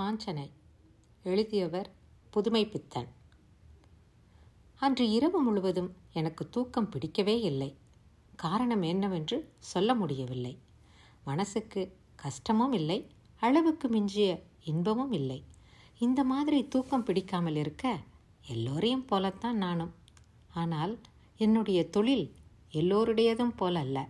காஞ்சனை. எழுதியவர் புதுமை பித்தன் அன்று இரவு முழுவதும் எனக்கு தூக்கம் பிடிக்கவே இல்லை. காரணம் என்னவென்று சொல்ல முடியவில்லை. மனசுக்கு கஷ்டமும் இல்லை அளவுக்கு மிஞ்சிய இன்பமும் இல்லை. இந்த மாதிரி தூக்கம் பிடிக்காமல் இருக்க எல்லோரையும் போலத்தான் நானும். ஆனால் என்னுடைய தொழில் எல்லோருடையதும் போல அல்ல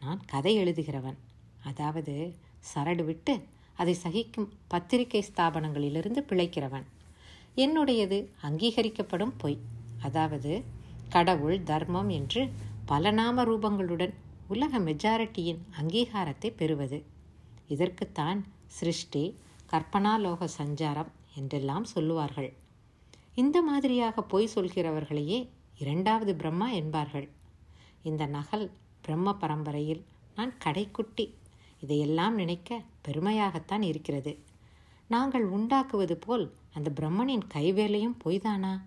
நான் கதை எழுதுகிறவன். அதாவது சரடு விட்டு அதை சகிக்கும் பத்திரிகை ஸ்தாபனங்களிலிருந்து பிழைக்கிறவன். என்னுடையது அங்கீகரிக்கப்படும் பொய். அதாவது கடவுள் தர்மம் என்று பல நாம ரூபங்களுடன் உலக மெஜாரிட்டியின் அங்கீகாரத்தை பெறுவது. இதற்குத்தான் சிருஷ்டி கற்பனாலோக சஞ்சாரம் என்றெல்லாம் சொல்லுவார்கள். இந்த மாதிரியாக பொய் சொல்கிறவர்களையே இரண்டாவது பிரம்மா என்பார்கள். இந்த நகல் பிரம்ம பரம்பரையில் நான் கடைக்குட்டி இதையெல்லாம் நினைக்க பெருமையாகத்தான் இருக்கிறது. நாங்கள் உண்டாக்குவது போல் அந்த பிரம்மனின் கைவேலையும் பொய்தானா?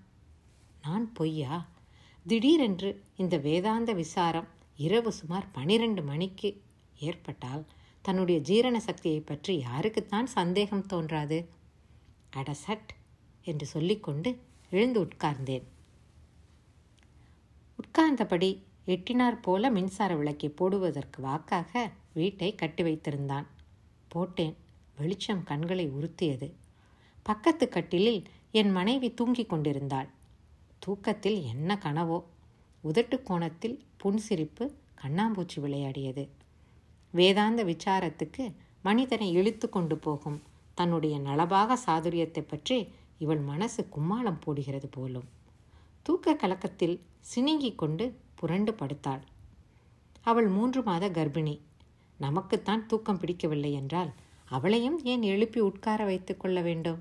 நான் பொய்யா? திடீரென்று இந்த வேதாந்த விசாரம் இரவு சுமார் பனிரெண்டு மணிக்கு ஏற்பட்டால் தன்னுடைய ஜீரண சக்தியை பற்றி யாருக்குத்தான் சந்தேகம் தோன்றாது? அடசட் என்று சொல்லிக்கொண்டு எழுந்து உட்கார்ந்தேன். உட்கார்ந்தபடி எட்டினார் போல மின்சார விளக்கை போடுவதற்கு வாக்காக வீட்டை கட்டி வைத்திருந்தான். போட்டேன். வெளிச்சம் கண்களை உறுத்தியது. பக்கத்து கட்டிலில் என் மனைவி தூங்கிக் கொண்டிருந்தாள். தூக்கத்தில் என்ன கனவோ? உதட்டு கோணத்தில் புன்சிரிப்பு கண்ணாம்பூச்சி விளையாடியது. வேதாந்த விசாரத்துக்கு மனிதனை இழுத்து கொண்டு போகும் தன்னுடைய நலபாக சாதுரியத்தை பற்றி இவள் மனசு கும்மாளம் போடுகிறது போலும். தூக்க கலக்கத்தில் சினுங்கிக் கொண்டு புரண்டு படுத்தாள். அவள் மூன்று மாத கர்ப்பிணி. நமக்குத்தான் தூக்கம் பிடிக்கவில்லை என்றால் அவளையும் ஏன் எழுப்பி உட்கார வைத்து கொள்ள வேண்டும்?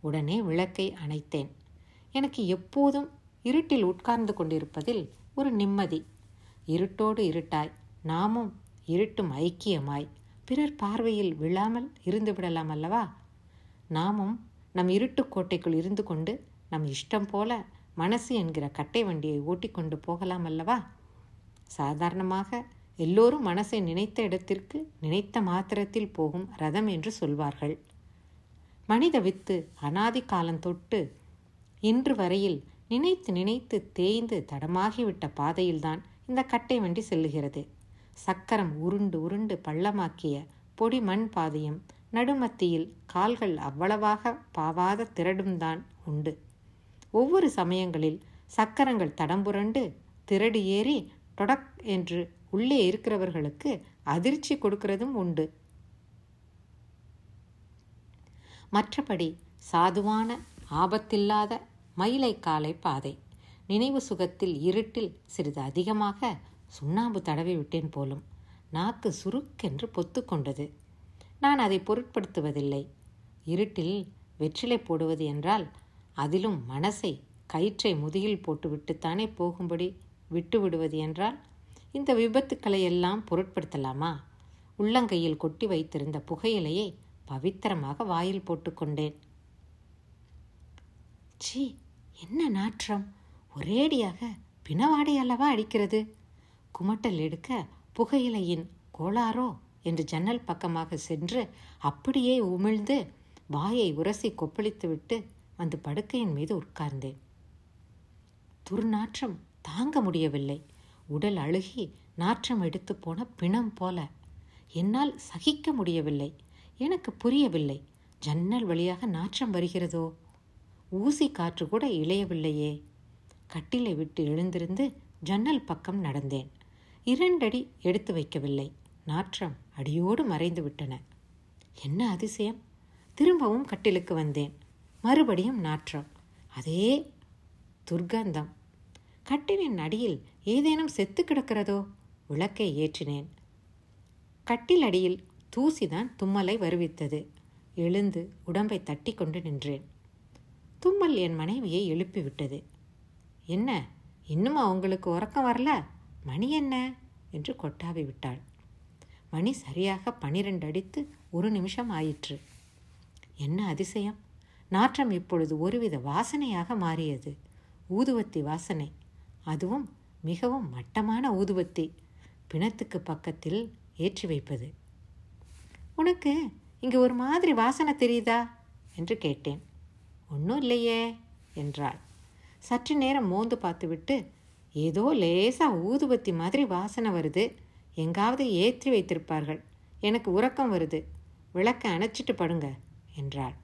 உடனே விளக்கை அணைத்தேன். எனக்கு எப்போதும் இருட்டில் உட்கார்ந்து கொண்டிருப்பதில் ஒரு நிம்மதி. இருட்டோடு இருட்டாய் நாமும் இருட்டும் ஐக்கியமாய் பிறர் பார்வையில் விழாமல் இருந்து விடலாம் அல்லவா? நாமும் நம் இருட்டுக் கோட்டைக்குள் இருந்து கொண்டு நம் இஷ்டம் போல மனசு என்கிற கட்டை வண்டியை ஓட்டிக்கொண்டு போகலாம் அல்லவா? சாதாரணமாக எல்லோரும் மனசை நினைத்த இடத்திற்கு நினைத்த மாத்திரத்தில் போகும் ரதம் என்று சொல்வார்கள். மனித வித்து அனாதி காலம் தொட்டு இன்று வரையில் நினைத்து நினைத்து தேய்ந்து தடமாகிவிட்ட பாதையில்தான் இந்த கட்டை வண்டி செல்லுகிறது. சக்கரம் உருண்டு உருண்டு பள்ளமாக்கிய பொடி மண் பாதையும் நடுமத்தியில் கால்கள் அவ்வளவாக பாவாத திரடும்தான் உண்டு. ஒவ்வொரு சமயங்களில் சக்கரங்கள் தடம்புரண்டு திரடு ஏறி டொடக் என்று உள்ளே இருக்கிறவர்களுக்கு அதிர்ச்சி கொடுக்கிறதும் உண்டு. மற்றபடி சாதுவான ஆபத்தில்லாத மயிலை காலை பாதை. நினைவு சுகத்தில் இருட்டில் சிறிது அதிகமாக சுண்ணாம்பு தடவி விட்டேன் போலும் நாக்கு சுருக்கென்று பொத்து கொண்டது. நான் அதை பொருட்படுத்துவதில்லை. இருட்டில் வெற்றிலை போடுவது என்றால் அதிலும் மனசை கயிற்றை முதுகில் போட்டுவிட்டுத்தானே போகும்படி விட்டு விடுவது என்றால் இந்த விபத்துக்களை எல்லாம் பொருட்படுத்தலாமா? உள்ளங்கையில் கொட்டி வைத்திருந்த புகையிலையை பவித்திரமாக வாயில் போட்டுக்கொண்டேன் சீ என்ன நாற்றம்? ஒரேடியாக பிணவாடை அல்லவா அடிக்கிறது? குமட்டல் எடுக்க புகையிலையின் கோளாரோ என்று ஜன்னல் பக்கமாக சென்று அப்படியே உமிழ்ந்து வாயை உரசி கொப்பளித்துவிட்டு வந்து படுக்கையின் மீது உட்கார்ந்தேன். துர்நாற்றம் தாங்க முடியவில்லை. உடல் அழுகி நாற்றம் எடுத்து போன பிணம் போல. என்னால் சகிக்க முடியவில்லை. எனக்கு புரியவில்லை. ஜன்னல் வழியாக நாற்றம் வருகிறதோ? ஊசி காற்று கூட இளையவில்லையே கட்டிலை விட்டு எழுந்திருந்து ஜன்னல் பக்கம் நடந்தேன். இரண்டடி எடுத்து வைக்கவில்லை. நாற்றம் அடியோடு மறைந்து விட்டன. என்ன அதிசயம்? திரும்பவும் கட்டிலுக்கு வந்தேன். மறுபடியும் நாற்றம். அதே துர்கந்தம் கட்டிலின் அடியில் ஏதேனும் செத்து கிடக்கிறதோ? விளக்கை ஏற்றினேன். கட்டில் அடியில் தூசிதான் தும்மலை வருவித்தது. எழுந்து உடம்பை தட்டி கொண்டு நின்றேன். தும்மல் என் மனைவியை எழுப்பிவிட்டது என்ன? இன்னுமா அவங்களுக்கு உறக்கம் வரல? மணி என்ன? என்று கொட்டாவி விட்டாள். மணி சரியாக பனிரெண்டு அடித்து ஒரு நிமிஷம் ஆயிற்று. என்ன அதிசயம்? நாற்றம் இப்பொழுது ஒருவித வாசனையாக மாறியது. ஊதுவத்தி வாசனை. அதுவும் மிகவும் மட்டமான ஊதுபத்தி பிணத்துக்கு பக்கத்தில் ஏற்றி வைப்பது. உனக்கு இங்கே ஒரு மாதிரி வாசனை தெரியுதா? என்று கேட்டேன். ஒன்றும் இல்லையே என்றாள். சற்று நேரம் மோந்து பார்த்துவிட்டு ஏதோ லேசாக ஊதுபத்தி மாதிரி வாசனை வருது. எங்காவது ஏற்றி வைத்திருப்பார்கள். எனக்கு உறக்கம் வருது. விளக்கை அணைச்சிட்டு படுங்க என்றாள்.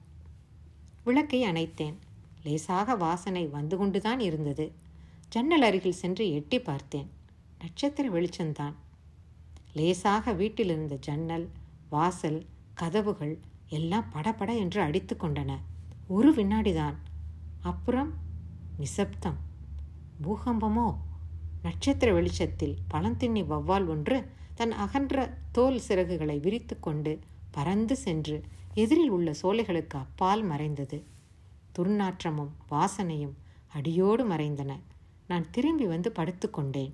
விளக்கை அணைத்தேன். லேசாக வாசனை வந்து கொண்டுதான் இருந்தது. ஜன்னல் அருகில் சென்று எட்டி பார்த்தேன். நட்சத்திர வெளிச்சம்தான். லேசாக வீட்டில் இருந்த ஜன்னல் வாசல் கதவுகள் எல்லாம் படபட என்று அடித்து கொண்டன. ஒரு வினாடிதான். அப்புறம் நிசப்தம். பூகம்பமோ? நட்சத்திர வெளிச்சத்தில் பழந்தின்னி வவ்வால் ஒன்று தன் அகன்ற தோல் சிறகுகளை விரித்து கொண்டு பறந்து சென்று எதிரில் உள்ள சோலைகளுக்கு அப்பால் மறைந்தது. துர்நாற்றமும் வாசனையும் அடியோடு மறைந்தன. நான் திரும்பி வந்து படுத்துக்கொண்டேன்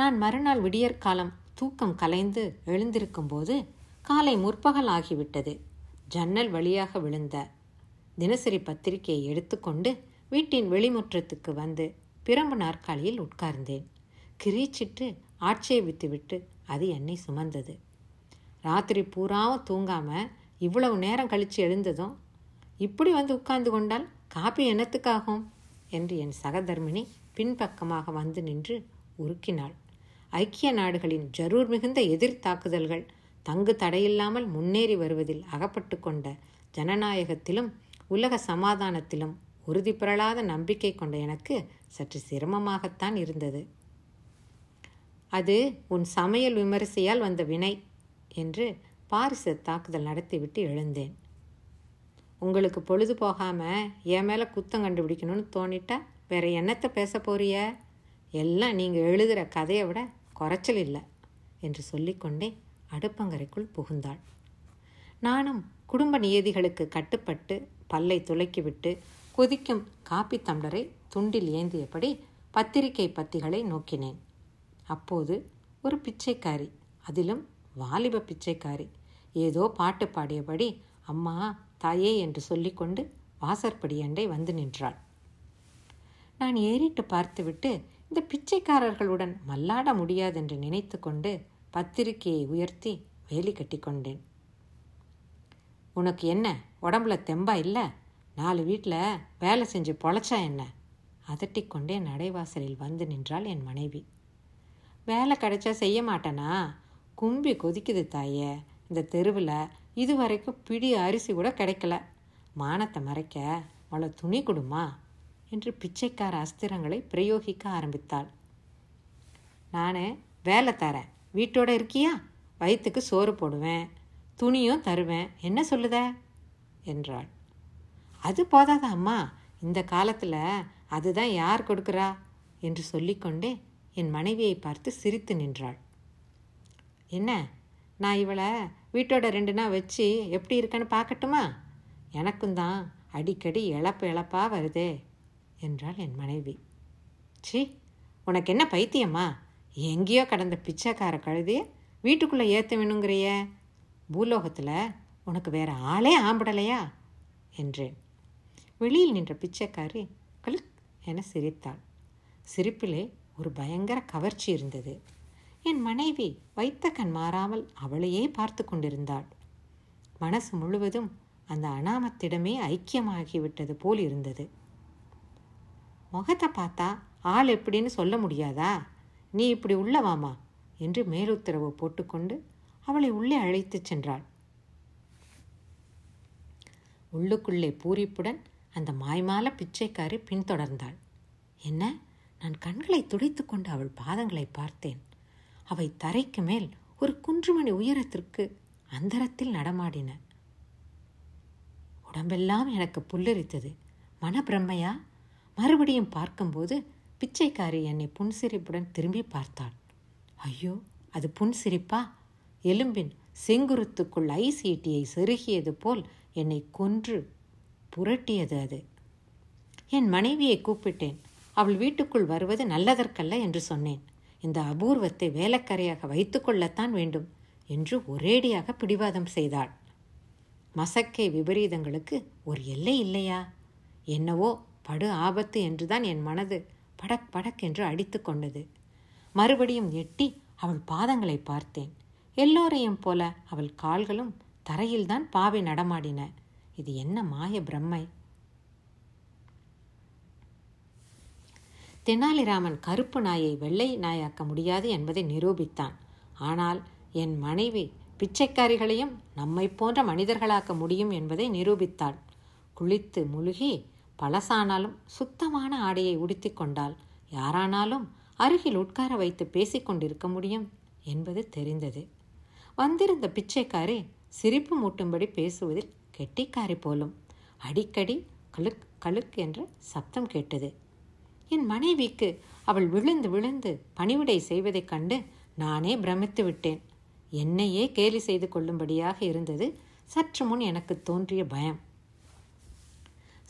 நான் மறுநாள் விடியற்காலம் தூக்கம் கலைந்து எழுந்திருக்கும் போது காலை முற்பகல் ஆகிவிட்டது. ஜன்னல் வழியாக விழுந்த தினசரி பத்திரிகையை எடுத்துக்கொண்டு வீட்டின் வெளிமுற்றத்துக்கு வந்து பிரம்பு நாற்காலியில் உட்கார்ந்தேன். கிரீச்சிட்டு ஆட்சேபித்துவிட்டு அது என்னை சுமந்தது. ராத்திரி பூராவும் தூங்காம இவ்வளவு நேரம் கழித்து எழுந்ததும் இப்படி வந்து உட்கார்ந்து கொண்டால் காப்பி என்னத்துக்காகும்? என்று என் சகதர்மினி பின்பக்கமாக வந்து நின்று உருக்கினாள். ஐக்கிய நாடுகளின் ஜரூர் மிகுந்த எதிர் தாக்குதல்கள் தங்கு தடையில்லாமல் முன்னேறி வருவதில் அகப்பட்டு கொண்ட ஜனநாயகத்திலும் உலக சமாதானத்திலும் உறுதி நம்பிக்கை கொண்ட எனக்கு சற்று சிரமமாகத்தான் இருந்தது. அது உன் சமையல் விமரிசையால் வந்த வினை என்று பாரிச தாக்குதல் நடத்திவிட்டு எழுந்தேன். உங்களுக்கு பொழுது போகாமல் என் மேலே குத்தம் கண்டுபிடிக்கணும்னு தோணிட்டா வேற என்னத்தை பேச போறிய? எல்லாம் நீங்கள் எழுதுகிற கதையை விட குறைச்சல் இல்லை என்று சொல்லிக்கொண்டே அடுப்பங்கரைக்குள் புகுந்தாள். நானும் குடும்ப நியதிகளுக்கு கட்டுப்பட்டு பல்லை துளைக்கிவிட்டு கொதிக்கும் காப்பி தம்ளரை துண்டில் ஏந்தியபடி பத்திரிகை பத்திகளை நோக்கினேன். அப்போது ஒரு பிச்சைக்காரி அதிலும் வாலிப பிச்சைக்காரி ஏதோ பாட்டு பாடியபடி அம்மா தாயே என்று சொல்லிக்கொண்டு வாசற்படி அண்டை வந்து நின்றாள். நான் ஏறிட்டு பார்த்துவிட்டு இந்த பிச்சைக்காரர்களுடன் மல்லாட முடியாதென்று நினைத்து கொண்டு பத்திரிகையை உயர்த்தி வேலி கட்டி கொண்டேன். உனக்கு என்ன? உடம்புல தெம்பா இல்லை? நாலு வீட்டில் வேலை செஞ்சு பொழைச்சா என்ன? அதட்டிக்கொண்டே நடைவாசலில் வந்து நின்றாள் என் மனைவி. வேலை கிடைச்சா செய்ய மாட்டேனா? கும்பி கொதிக்குது தாயே. இந்த தெருவில் இதுவரைக்கும் பிடி அரிசி கூட கிடைக்கல. மானத்தை மறைக்க அவளை துணி கொடுமா? என்று பிச்சைக்கார அஸ்திரங்களை பிரயோகிக்க ஆரம்பித்தாள். நான் வேலை தரேன். வீட்டோட இருக்கியா? வயிற்றுக்கு சோறு போடுவேன். துணியும் தருவேன். என்ன சொல்லுத? என்றாள். அது போதாதா அம்மா. இந்த காலத்தில் அதுதான் யார் கொடுக்குறா? என்று சொல்லிக்கொண்டே என் மனைவியை பார்த்து சிரித்து நின்றாள். என்ன? நான் இவளை வீட்டோட ரெண்டு நாள் வச்சு எப்படி இருக்கன்னு பார்க்கட்டுமா? எனக்கும் தான் அடிக்கடி இழப்பு இழப்பாக வருதே என்றாள் என் மனைவி. சி உனக்கு என்ன பைத்தியம்மா எங்கேயோ கடந்த பிச்சைக்கார கழுதிய வீட்டுக்குள்ளே ஏற்ற வேணுங்கிறிய பூலோகத்தில் உனக்கு வேற ஆளே ஆம்பிடலையா? என்றேன். வெளியில் நின்ற பிச்சைக்காரி கலுக் என சிரித்தாள். சிரிப்பிலே ஒரு பயங்கர கவர்ச்சி இருந்தது. என் மனைவி வைத்த கண் மாறாமல் அவளையே பார்த்து கொண்டிருந்தாள். மனசு முழுவதும் அந்த அனாமத்திடமே ஐக்கியமாகிவிட்டது போல் இருந்தது. முகத்தை பார்த்தா ஆள் எப்படின்னு சொல்ல முடியாதா? நீ இப்படி உள்ளவாமா என்று மேலுத்தரவு போட்டுக்கொண்டு அவளை உள்ளே அழைத்துச் சென்றாள். உள்ளுக்குள்ளே பூரிப்புடன் அந்த மாய்மால பிச்சைக்காரி பின்தொடர்ந்தாள். என்ன? நான் கண்களை துடைத்துக்கொண்டு அவள் பாதங்களை பார்த்தேன். அவை தரைக்கு மேல் ஒரு குன்றுமணி உயரத்திற்கு அந்தரத்தில் நடமாடின. உடம்பெல்லாம் எனக்கு புல்லரித்தது. மனப்பிரம்மையா மறுபடியும் பார்க்கும்போது பிச்சைக்காரி என்னை புன்சிரிப்புடன் திரும்பி பார்த்தாள். ஐயோ அது புன்சிரிப்பா? எலும்பின் செங்குருத்துக்குள் ஐஸ் ஈட்டியை செருகியது போல் என்னை கொன்று புரட்டியது அது. என் மனைவியை கூப்பிட்டேன். அவள் வீட்டுக்குள் வருவது நல்லதற்கல்ல என்று சொன்னேன். இந்த அபூர்வத்தை வேலைக்கரையாக வைத்துக்கொள்ளத்தான் வேண்டும் என்று ஒரேடியாக பிடிவாதம் செய்தாள். மசக்கை விபரீதங்களுக்கு ஒரு எல்லை இல்லையா? என்னவோ படு ஆபத்து என்றுதான் என் மனது படக் படக் என்று அடித்து கொண்டது. மறுபடியும் எட்டி அவள் பாதங்களை பார்த்தேன். எல்லோரையும் போல அவள் கால்களும் தரையில்தான் பாவை நடமாடின. இது என்ன மாய பிரம்மை? தெனாலிராமன் கருப்பு நாயை வெள்ளை நாயாக்க முடியாது என்பதை நிரூபித்தான். ஆனால் என் மனைவி பிச்சைக்காரிகளையும் நம்மை போன்ற மனிதர்களாக்க முடியும் என்பதை நிரூபித்தாள். குளித்து முழுகி பழசானாலும் சுத்தமான ஆடையை உடுத்தி கொண்டால் யாரானாலும் அருகில் உட்கார வைத்து பேசிக்கொண்டிருக்க முடியும் என்பது தெரிந்தது. வந்திருந்த பிச்சைக்காரி சிரிப்பு மூட்டும்படி பேசுவதில் கெட்டிக்காரி போலும். அடிக்கடி கழுக் கழுக் என்ற சப்தம் கேட்டது. என் மனைவிக்கு அவள் விழுந்து விழுந்து பணிவிடை செய்வதைக் கண்டு நானே பிரமித்து விட்டேன். என்னையே கேலி செய்து கொள்ளும்படியாக இருந்தது சற்று முன் எனக்கு தோன்றிய பயம்.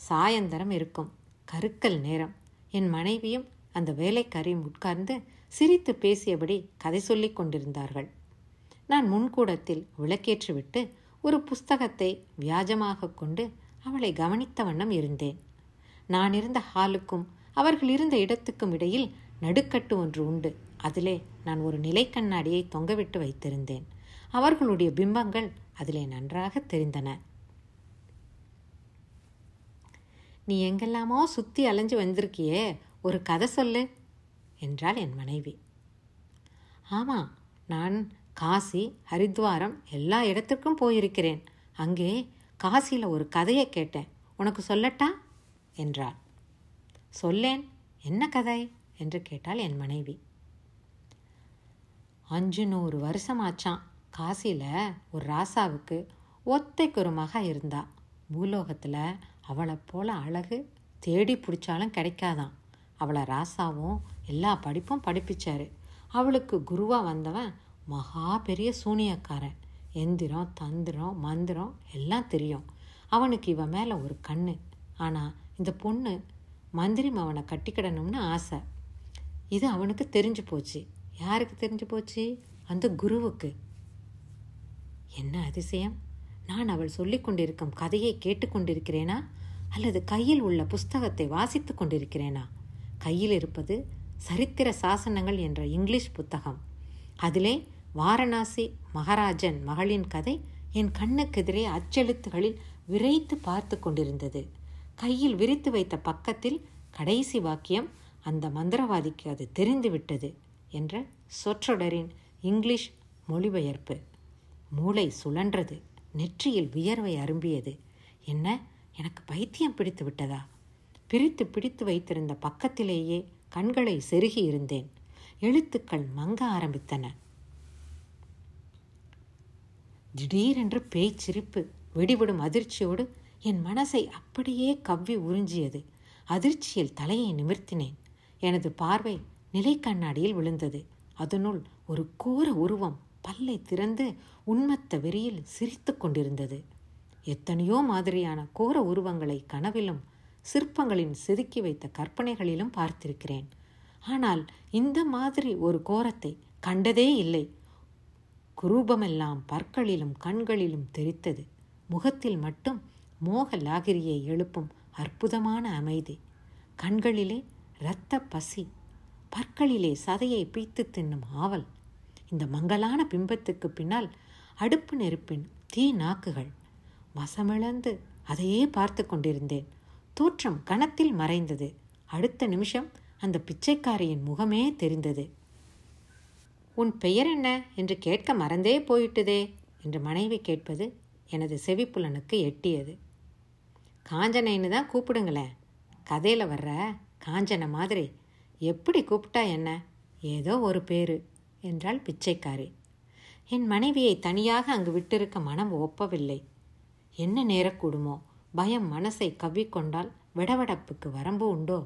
சாயந்தரம் இருக்கும். கருக்கல் நேரம். என் மனைவியும் அந்த வேலைக்காரியும் உட்கார்ந்து சிரித்து பேசியபடி கதை சொல்லிக் கொண்டிருந்தார்கள். நான் முன்கூடத்தில் விளக்கேற்றிவிட்டு ஒரு புஸ்தகத்தை வியாஜமாக கொண்டு அவளை கவனித்த வண்ணம் இருந்தேன். நான் இருந்த ஹாலுக்கும் அவர்கள் இருந்த இடத்துக்கும் இடையில் நடுக்கட்டு ஒன்று உண்டு. அதிலே நான் ஒரு நிலை கண்ணாடியை தொங்கவிட்டு வைத்திருந்தேன். அவர்களுடைய பிம்பங்கள் அதிலே நன்றாக தெரிந்தன. நீ எங்கெல்லாமோ சுற்றி அலைஞ்சு வந்திருக்கியே ஒரு கதை சொல்லு என்றாள் என் மனைவி. ஆமாம் நான் காசி ஹரித்வாரம் எல்லா இடத்துக்கும் போயிருக்கிறேன். அங்கே காசியில் ஒரு கதையை கேட்டேன். உனக்கு சொல்லட்டா? என்றாள். சொல்லேன் என்ன கதை? என்று கேட்டாள் என் மனைவி. அஞ்சு நூறு வருஷமாச்சான் காசியில் ஒரு ராசாவுக்கு ஒத்தைக்கு ஒரு மக இருந்தா. பூலோகத்தில் அவளை போல அழகு தேடி பிடிச்சாலும் கிடைக்காதான் அவளை ராசாவும் எல்லா படிப்பும் படிப்பிச்சாரு. அவளுக்கு குருவாக வந்தவன் மகா பெரிய சூனியக்காரன். எந்திரம் தந்திரம் மந்திரம் எல்லாம் தெரியும். அவனுக்கு இவன் மேலே ஒரு கண்ணு. ஆனால் இந்த பொண்ணு மந்திரி அவனை கட்டிக்கிடணும்னு ஆசை. இது அவனுக்கு தெரிஞ்சு போச்சு. யாருக்கு தெரிஞ்சு போச்சு? அந்த குருவுக்கு. என்ன அதிசயம்? நான் அவள் சொல்லிக் கொண்டிருக்கும் கதையை கேட்டுக்கொண்டிருக்கிறேனா அல்லது கையில் உள்ள புஸ்தகத்தை வாசித்து கொண்டிருக்கிறேனா? கையில் இருப்பது சரித்திர சாசனங்கள் என்ற இங்கிலீஷ் புத்தகம். அதிலே வாரணாசி மகாராஜன் மகளின் கதை என் கண்ணுக்கெதிரே அச்செழுத்துகளில் விரைத்து பார்த்து கொண்டிருந்தது. கையில் விரித்து வைத்த பக்கத்தில் கடைசி வாக்கியம் அந்த மந்திரவாதிக்கு அது தெரிந்துவிட்டது என்ற சொற்றொடரின் இங்கிலீஷ் மொழிபெயர்ப்பு. மூளை சுழன்றது நெற்றியில் வியர்வை அரும்பியது. என்ன எனக்கு பைத்தியம் பிடித்து விட்டதா? பிரித்து பிடித்து வைத்திருந்த பக்கத்திலேயே கண்களை செருகி இருந்தேன். எழுத்துக்கள் மங்க ஆரம்பித்தன. திடீரென்று பேய்ச்சிரிப்பு வெடிவிடும் அதிர்ச்சியோடு என் மனசை அப்படியே கவ்வி உறிஞ்சியது. அதிர்ச்சியில் தலையை நிமிர்த்தினேன். எனது பார்வை நிலை கண்ணாடியில் விழுந்தது. அதனுள் ஒரு கோர உருவம் பல்லை திறந்து உண்மத்த வெறியில் சிரித்து கொண்டிருந்தது. எத்தனையோ மாதிரியான கோர உருவங்களை கனவிலும் சிற்பங்களின் செதுக்கி வைத்த கற்பனைகளிலும் பார்த்திருக்கிறேன். ஆனால் இந்த மாதிரி ஒரு கோரத்தை கண்டதே இல்லை. குரூபமெல்லாம் பற்களிலும் கண்களிலும் தெரித்தது. முகத்தில் மட்டும் மோக லாகிரியை எழுப்பும் அற்புதமான அமைதி. கண்களிலே இரத்த பசி பற்களிலே சதையை பீத்து தின்னும் ஆவல். இந்த மங்கலான பிம்பத்துக்கு பின்னால் அடுப்பு நெருப்பின் தீ நாக்குகள் வசமிழந்து அதையே பார்த்து கொண்டிருந்தேன். தோற்றம் கணத்தில் மறைந்தது. அடுத்த நிமிஷம் அந்த பிச்சைக்காரியின் முகமே தெரிந்தது. உன் பெயர் என்ன என்று கேட்க மறந்தே போயிட்டுதே! என்று மனைவி கேட்பது எனது செவிப்புலனுக்கு எட்டியது. காஞ்சனைன்னு தான் கூப்பிடுங்களேன் கதையில் வர்ற காஞ்சனை மாதிரி. எப்படி கூப்பிட்டா என்ன? ஏதோ ஒரு பேரு என்றாள் பிச்சைக்காரி. என் மனைவியை தனியாக அங்கு விட்டிருக்க மனம் ஒப்பவில்லை. என்ன நேரக்கூடுமோ பயம் மனசை கவ்விக்கொண்டால் விடவடப்புக்கு வரம்பு உண்டோ?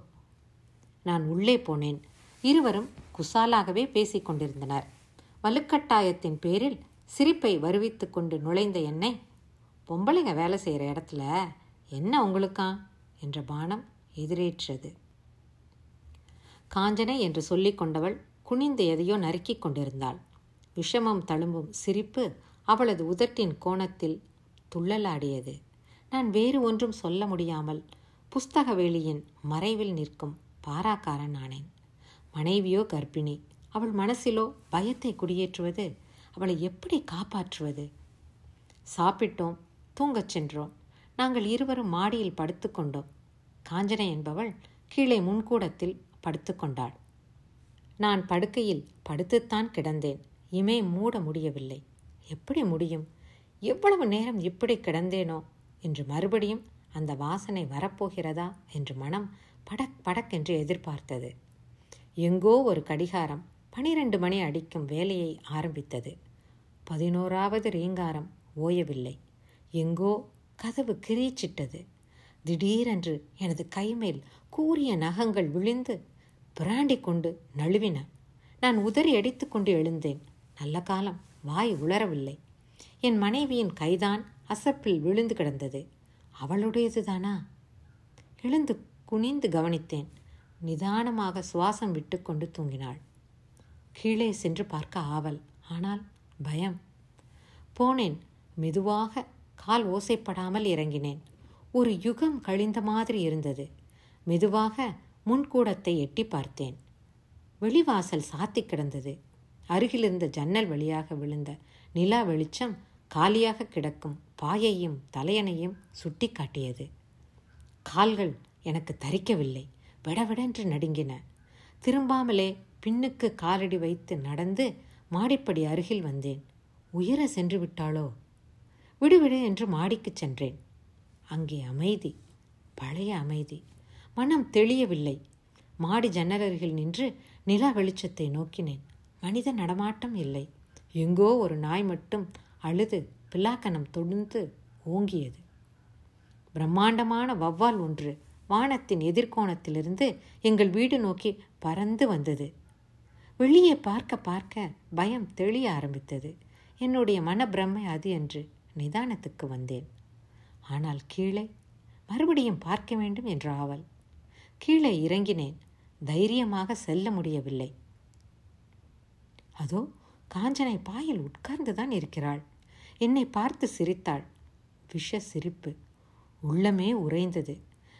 நான் உள்ளே போனேன். இருவரும் குசாலாகவே பேசிக்கொண்டிருந்தனர் வலுக்கட்டாயத்தின் பேரில் சிரிப்பை வருவித்து கொண்டு நுழைந்த என்னை பொம்பளைங்க வேலை செய்கிற இடத்துல என்ன உங்களுக்கா? என்ற பானம் எதிரேற்றது. காஞ்சனை என்று சொல்லிக் கொண்டவள் குனிந்து எதையோ நறுக்கிக் கொண்டிருந்தாள். விஷமம் தழும்பும் சிரிப்பு அவளது உதட்டின் கோணத்தில் துள்ளலாடியது. நான் வேறு ஒன்றும் சொல்ல முடியாமல் புஸ்தக வேலியின் மறைவில் நிற்கும் பாராக்காரன் ஆனேன். மனைவியோ கர்ப்பிணி அவள் மனசிலோ பயத்தை குடியேற்றுவது அவளை எப்படி காப்பாற்றுவது? சாப்பிட்டோம் தூங்கச் சென்றோம். நாங்கள் இருவரும் மாடியில் படுத்துக்கொண்டோம். காஞ்சனை என்பவள் கீழே முன்கூடத்தில் படுத்துக்கொண்டாள். நான் படுக்கையில் படுத்துத்தான் கிடந்தேன். இமே மூட முடியவில்லை. எப்படி முடியும்? எவ்வளவு நேரம் இப்படி கிடந்தேனோ? என்று மறுபடியும் அந்த வாசனை வரப்போகிறதா? என்று மனம் படக் படக்கென்று எதிர்பார்த்தது. எங்கோ ஒரு கடிகாரம் பனிரெண்டு மணி அடிக்கும் வேலையை ஆரம்பித்தது. பதினோராவது ரீங்காரம் ஓயவில்லை. எங்கோ கதவு கிரீச்சிட்டது. திடீரென்று எனது கைமேல் கூரிய நகங்கள் விழுந்து பிராண்டி கொண்டு நழுவின. நான் உதறி அடித்துக்கொண்டு எழுந்தேன். நல்ல காலம். வாய் உளரவில்லை என் மனைவியின் கைதான் அசப்பில் விழுந்து கிடந்தது. அவளுடையதுதானா? எழுந்து குனிந்து கவனித்தேன். நிதானமாக சுவாசம் விட்டுக்கொண்டு தூங்கினாள். கீழே சென்று பார்க்க ஆவல். ஆனால் பயம். போனேன். மெதுவாக கால் ஓசைப்படாமல் இறங்கினேன். ஒரு யுகம் கழிந்த மாதிரி இருந்தது. மெதுவாக முன்கூடத்தை எட்டி பார்த்தேன். வெளிவாசல் சாத்தி கிடந்தது. அருகிலிருந்த ஜன்னல் வழியாக விழுந்த நிலா வெளிச்சம் காலியாக கிடக்கும் பாயையும் தலையணையும் சுட்டி காட்டியது. கால்கள் எனக்கு தரிக்கவில்லை. விடவிடென்று நடுங்கின. திரும்பாமலே பின்னுக்கு காலடி வைத்து நடந்து மாடிப்படி அருகில் வந்தேன். உயர சென்று விட்டாளோ? விடுவிடு என்று மாடிக்குச் சென்றேன். அங்கே அமைதி பழைய அமைதி. மனம் தெளியவில்லை. மாடி ஜன்னலருகில் நின்று நிலா வெளிச்சத்தை நோக்கினேன். மனித நடமாட்டம் இல்லை. எங்கோ ஒரு நாய் மட்டும் அழுது பிலாக்கணம் தொடுந்து ஓங்கியது. பிரம்மாண்டமான வவ்வால் ஒன்று வானத்தின் எதிர்கோணத்திலிருந்து எங்கள் வீடு நோக்கி பறந்து வந்தது. வெளியே பார்க்க பார்க்க பயம் தெளிய ஆரம்பித்தது. என்னுடைய மனப்பிரமை அது என்று நிதானத்துக்கு வந்தேன். ஆனால் கீழே மறுபடியும் பார்க்க வேண்டும் என்ற ஆவல். கீழே இறங்கினேன். தைரியமாக செல்ல முடியவில்லை. அதோ காஞ்சனை பாயில் உட்கார்ந்துதான் இருக்கிறாள். என்னை பார்த்து சிரித்தாள். விஷ சிரிப்பு. உள்ளமே உறைந்தது.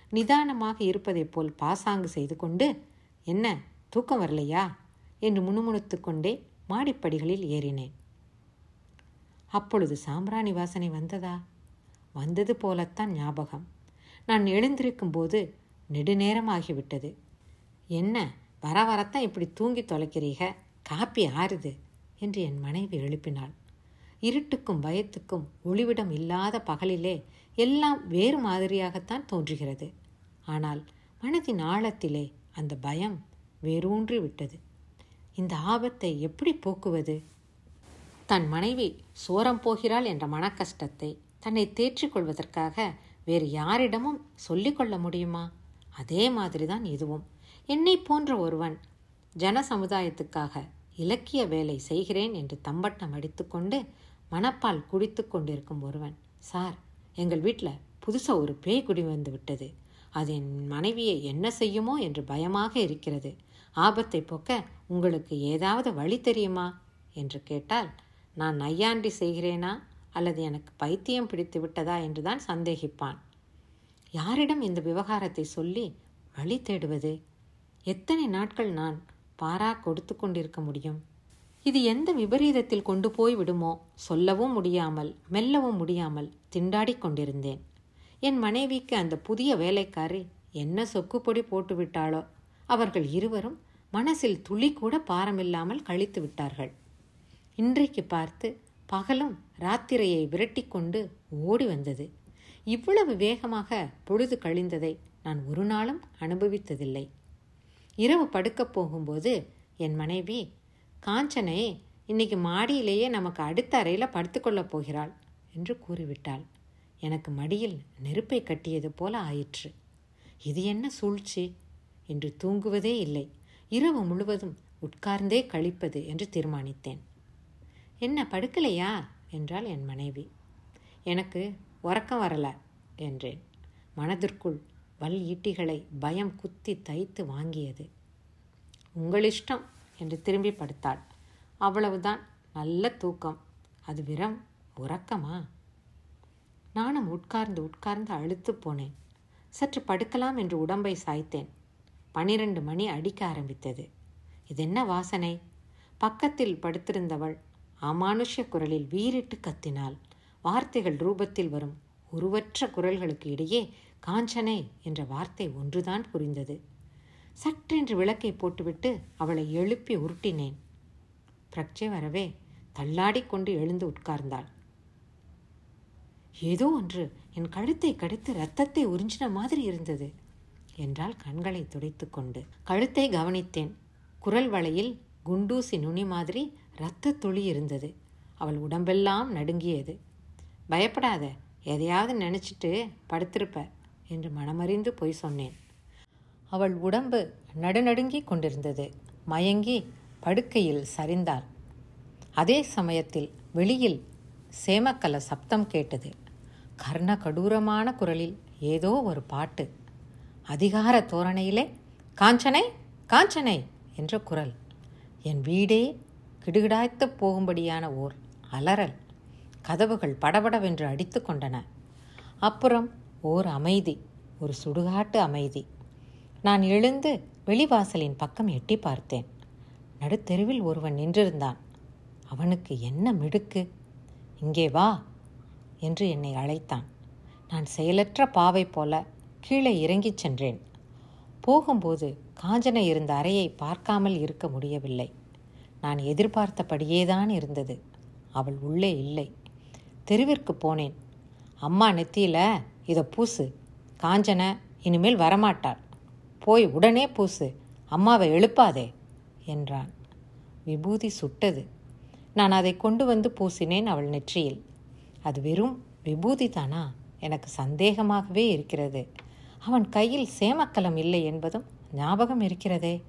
நிதானமாக இருப்பதைப் போல் பாசாங்கு செய்து கொண்டு என்ன தூக்கம் வரலையா? என்று முணுமுணுத்து கொண்டே மாடிப்படிகளில் ஏறினேன். அப்பொழுது சாம்பிராணி வாசனை வந்ததா? வந்தது போலத்தான் ஞாபகம். நான் எழுந்திருக்கும் போது நெடுநேரமாகிவிட்டது. என்ன வர வரத்தான் இப்படி தூங்கி தொலைக்கிறீக? காப்பி ஆறுது என்று என் மனைவி எழுப்பினாள். இருட்டுக்கும் பயத்துக்கும் ஒளிவிடம் இல்லாத பகலிலே எல்லாம் வேறு மாதிரியாகத்தான் தோன்றுகிறது. ஆனால் மனதின் ஆழத்திலே அந்த பயம் வேரூன்றி விட்டது இந்த ஆபத்தை எப்படி போக்குவது? தன் மனைவி சோரம் போகிறாள் என்ற மனக்கஷ்டத்தை தன்னை தேற்றிக் கொள்வதற்காக வேறு யாரிடமும் சொல்லிக்கொள்ள முடியுமா? அதே மாதிரிதான் இதுவும். என்னை போன்ற ஒருவன் ஜன சமுதாயத்துக்காக இலக்கிய வேலை செய்கிறேன் என்று தம்பட்டம் அடித்துக்கொண்டு மணப்பால் குடித்து கொண்டிருக்கும் ஒருவன். சார் எங்கள் வீட்டில் புதுசாக ஒரு பேய் குடி வந்து விட்டது. அது என் மனைவியை என்ன செய்யுமோ என்று பயமாக இருக்கிறது. ஆபத்தை போக்க உங்களுக்கு ஏதாவது வழி தெரியுமா? என்று கேட்டால் நான் நையாண்டி செய்கிறேனா? அல்லது எனக்கு பைத்தியம் பிடித்து விட்டதா? என்றுதான் சந்தேகிப்பான். யாரிடம் இந்த விவகாரத்தை சொல்லி வழி தேடுவது? எத்தனை நாட்கள் நான் பாரா கொடுத்து கொண்டிருக்க முடியும்? இது எந்த விபரீதத்தில் கொண்டு போய் விடுமோ? சொல்லவும் முடியாமல் மெல்லவும் முடியாமல் திண்டாடிக் கொண்டிருந்தேன். என் மனைவிக்கு அந்த புதிய வேலைக்காரி என்ன சொக்குப்பொடி போட்டு விட்டாளோ அவர்கள் இருவரும் மனசில் துளி கூட பாரமில்லாமல் கழித்து விட்டார்கள். இன்றைக்கு பார்த்து பகலும் ராத்திரையை விரட்டி கொண்டு ஓடி வந்தது. இவ்வளவு வேகமாக பொழுது கழிந்ததை நான் ஒரு நாளும் அனுபவித்ததில்லை. இரவு படுக்கப் போகும்போது என் மனைவி காஞ்சனை இன்னைக்கு மாடியிலேயே நமக்கு அடுத்த அறையில் படுத்துக்கொள்ளப் போகிறாள் என்று கூறிவிட்டாள். எனக்கு மடியில் நெருப்பை கட்டியது போல ஆயிற்று. இது என்ன சூழ்ச்சி? என்று தூங்குவதே இல்லை. இரவு முழுவதும் உட்கார்ந்தே கழிப்பது என்று தீர்மானித்தேன். என்ன படுக்கலையா? என்றாள் என் மனைவி. எனக்கு உறக்கம் வரல என்றேன். மனதிற்குள் வல் ஈட்டிகளை பயம் குத்தி தைத்து வாங்கியது. உங்கள் இஷ்டம் என்று திரும்பி படுத்தாள். அவ்வளவுதான் நல்ல தூக்கம். அது விரம் உறக்கமா? நானும் உட்கார்ந்து உட்கார்ந்து அழுத்து போனேன். சற்று படுக்கலாம் என்று உடம்பை சாய்த்தேன். பனிரெண்டு மணி அடிக்க ஆரம்பித்தது. இது என்ன வாசனை? பக்கத்தில் படுத்திருந்தவள் அமானுஷ்ய குரலில் வீறிட்டு கத்தினாள். வார்த்தைகள் ரூபத்தில் வரும். உருவற்ற குரல்களுக்கு இடையே காஞ்சனை என்ற வார்த்தை ஒன்றுதான் புரிந்தது. சற்றென்று விளக்கை போட்டுவிட்டு அவளை எழுப்பி உருட்டினேன். பிரக்சை வரவே தள்ளாடிக்கொண்டு எழுந்து உட்கார்ந்தாள். ஏதோ ஒன்று என் கழுத்தை கடித்து ரத்தத்தை உறிஞ்சின மாதிரி இருந்தது என்றால் கண்களை துடைத்து கொண்டு. கழுத்தை கவனித்தேன். குரல் வளையில் குண்டூசி நுனி மாதிரி இரத்த துளி இருந்தது. அவள் உடம்பெல்லாம் நடுங்கியது. பயப்படாத எதையாவது நினச்சிட்டு படுத்திருப்ப என்று மனமறிந்து பொய் சொன்னேன். அவள் உடம்பு நடுநடுங்கி கொண்டிருந்தது. மயங்கி படுக்கையில் சரிந்தாள். அதே சமயத்தில் வெளியில் சேமக்கல சப்தம் கேட்டது. கர்ண கடூரமான குரலில் ஏதோ ஒரு பாட்டு. அதிகார தோரணையிலே காஞ்சனை காஞ்சனை என்ற குரல். என் வீடே கிடுகிடாய்த்து போகும்படியான ஓர் அலறல். கதவுகள் படபடவென்று அடித்து கொண்டன. அப்புறம் ஓர் அமைதி ஒரு சுடுகாட்டு அமைதி. நான் எழுந்து வெளிவாசலின் பக்கம் எட்டி பார்த்தேன். நடுத்தெருவில் ஒருவன் நின்றிருந்தான். அவனுக்கு என்ன மிடுக்கு? இங்கே வா என்று என்னை அழைத்தான். நான் செயலற்ற பாவை போல கீழே இறங்கிச் சென்றேன். போகும்போது காஞ்சனை இருந்த அறையை பார்க்காமல் இருக்க முடியவில்லை. நான் எதிர்பார்த்தபடியேதான் இருந்தது. அவள் உள்ளே இல்லை. தெருவிற்கு போனேன். அம்மா நெத்தியில் இதை பூசு. காஞ்சன இனிமேல் வரமாட்டாள். போய் உடனே பூசு. அம்மாவை எழுப்பாதே என்றான். விபூதி சுட்டது. நான் அதை கொண்டு வந்து பூசினேன் அவள் நெற்றியில். அது வெறும் விபூதி தானா? எனக்கு சந்தேகமாகவே இருக்கிறது. அவன் கையில் சேமக்கலம் இல்லை என்பதும் ஞாபகம் இருக்கிறதே.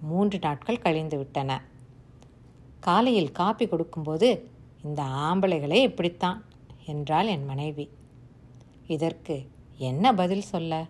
மூன்று நாட்கள் கழிந்து விட்டன காலையில் காப்பி கொடுக்கும்போது இந்த ஆம்பளைகளே இப்படித்தான் என்றாள் என் மனைவி. இதற்கு என்ன பதில் சொல்ல?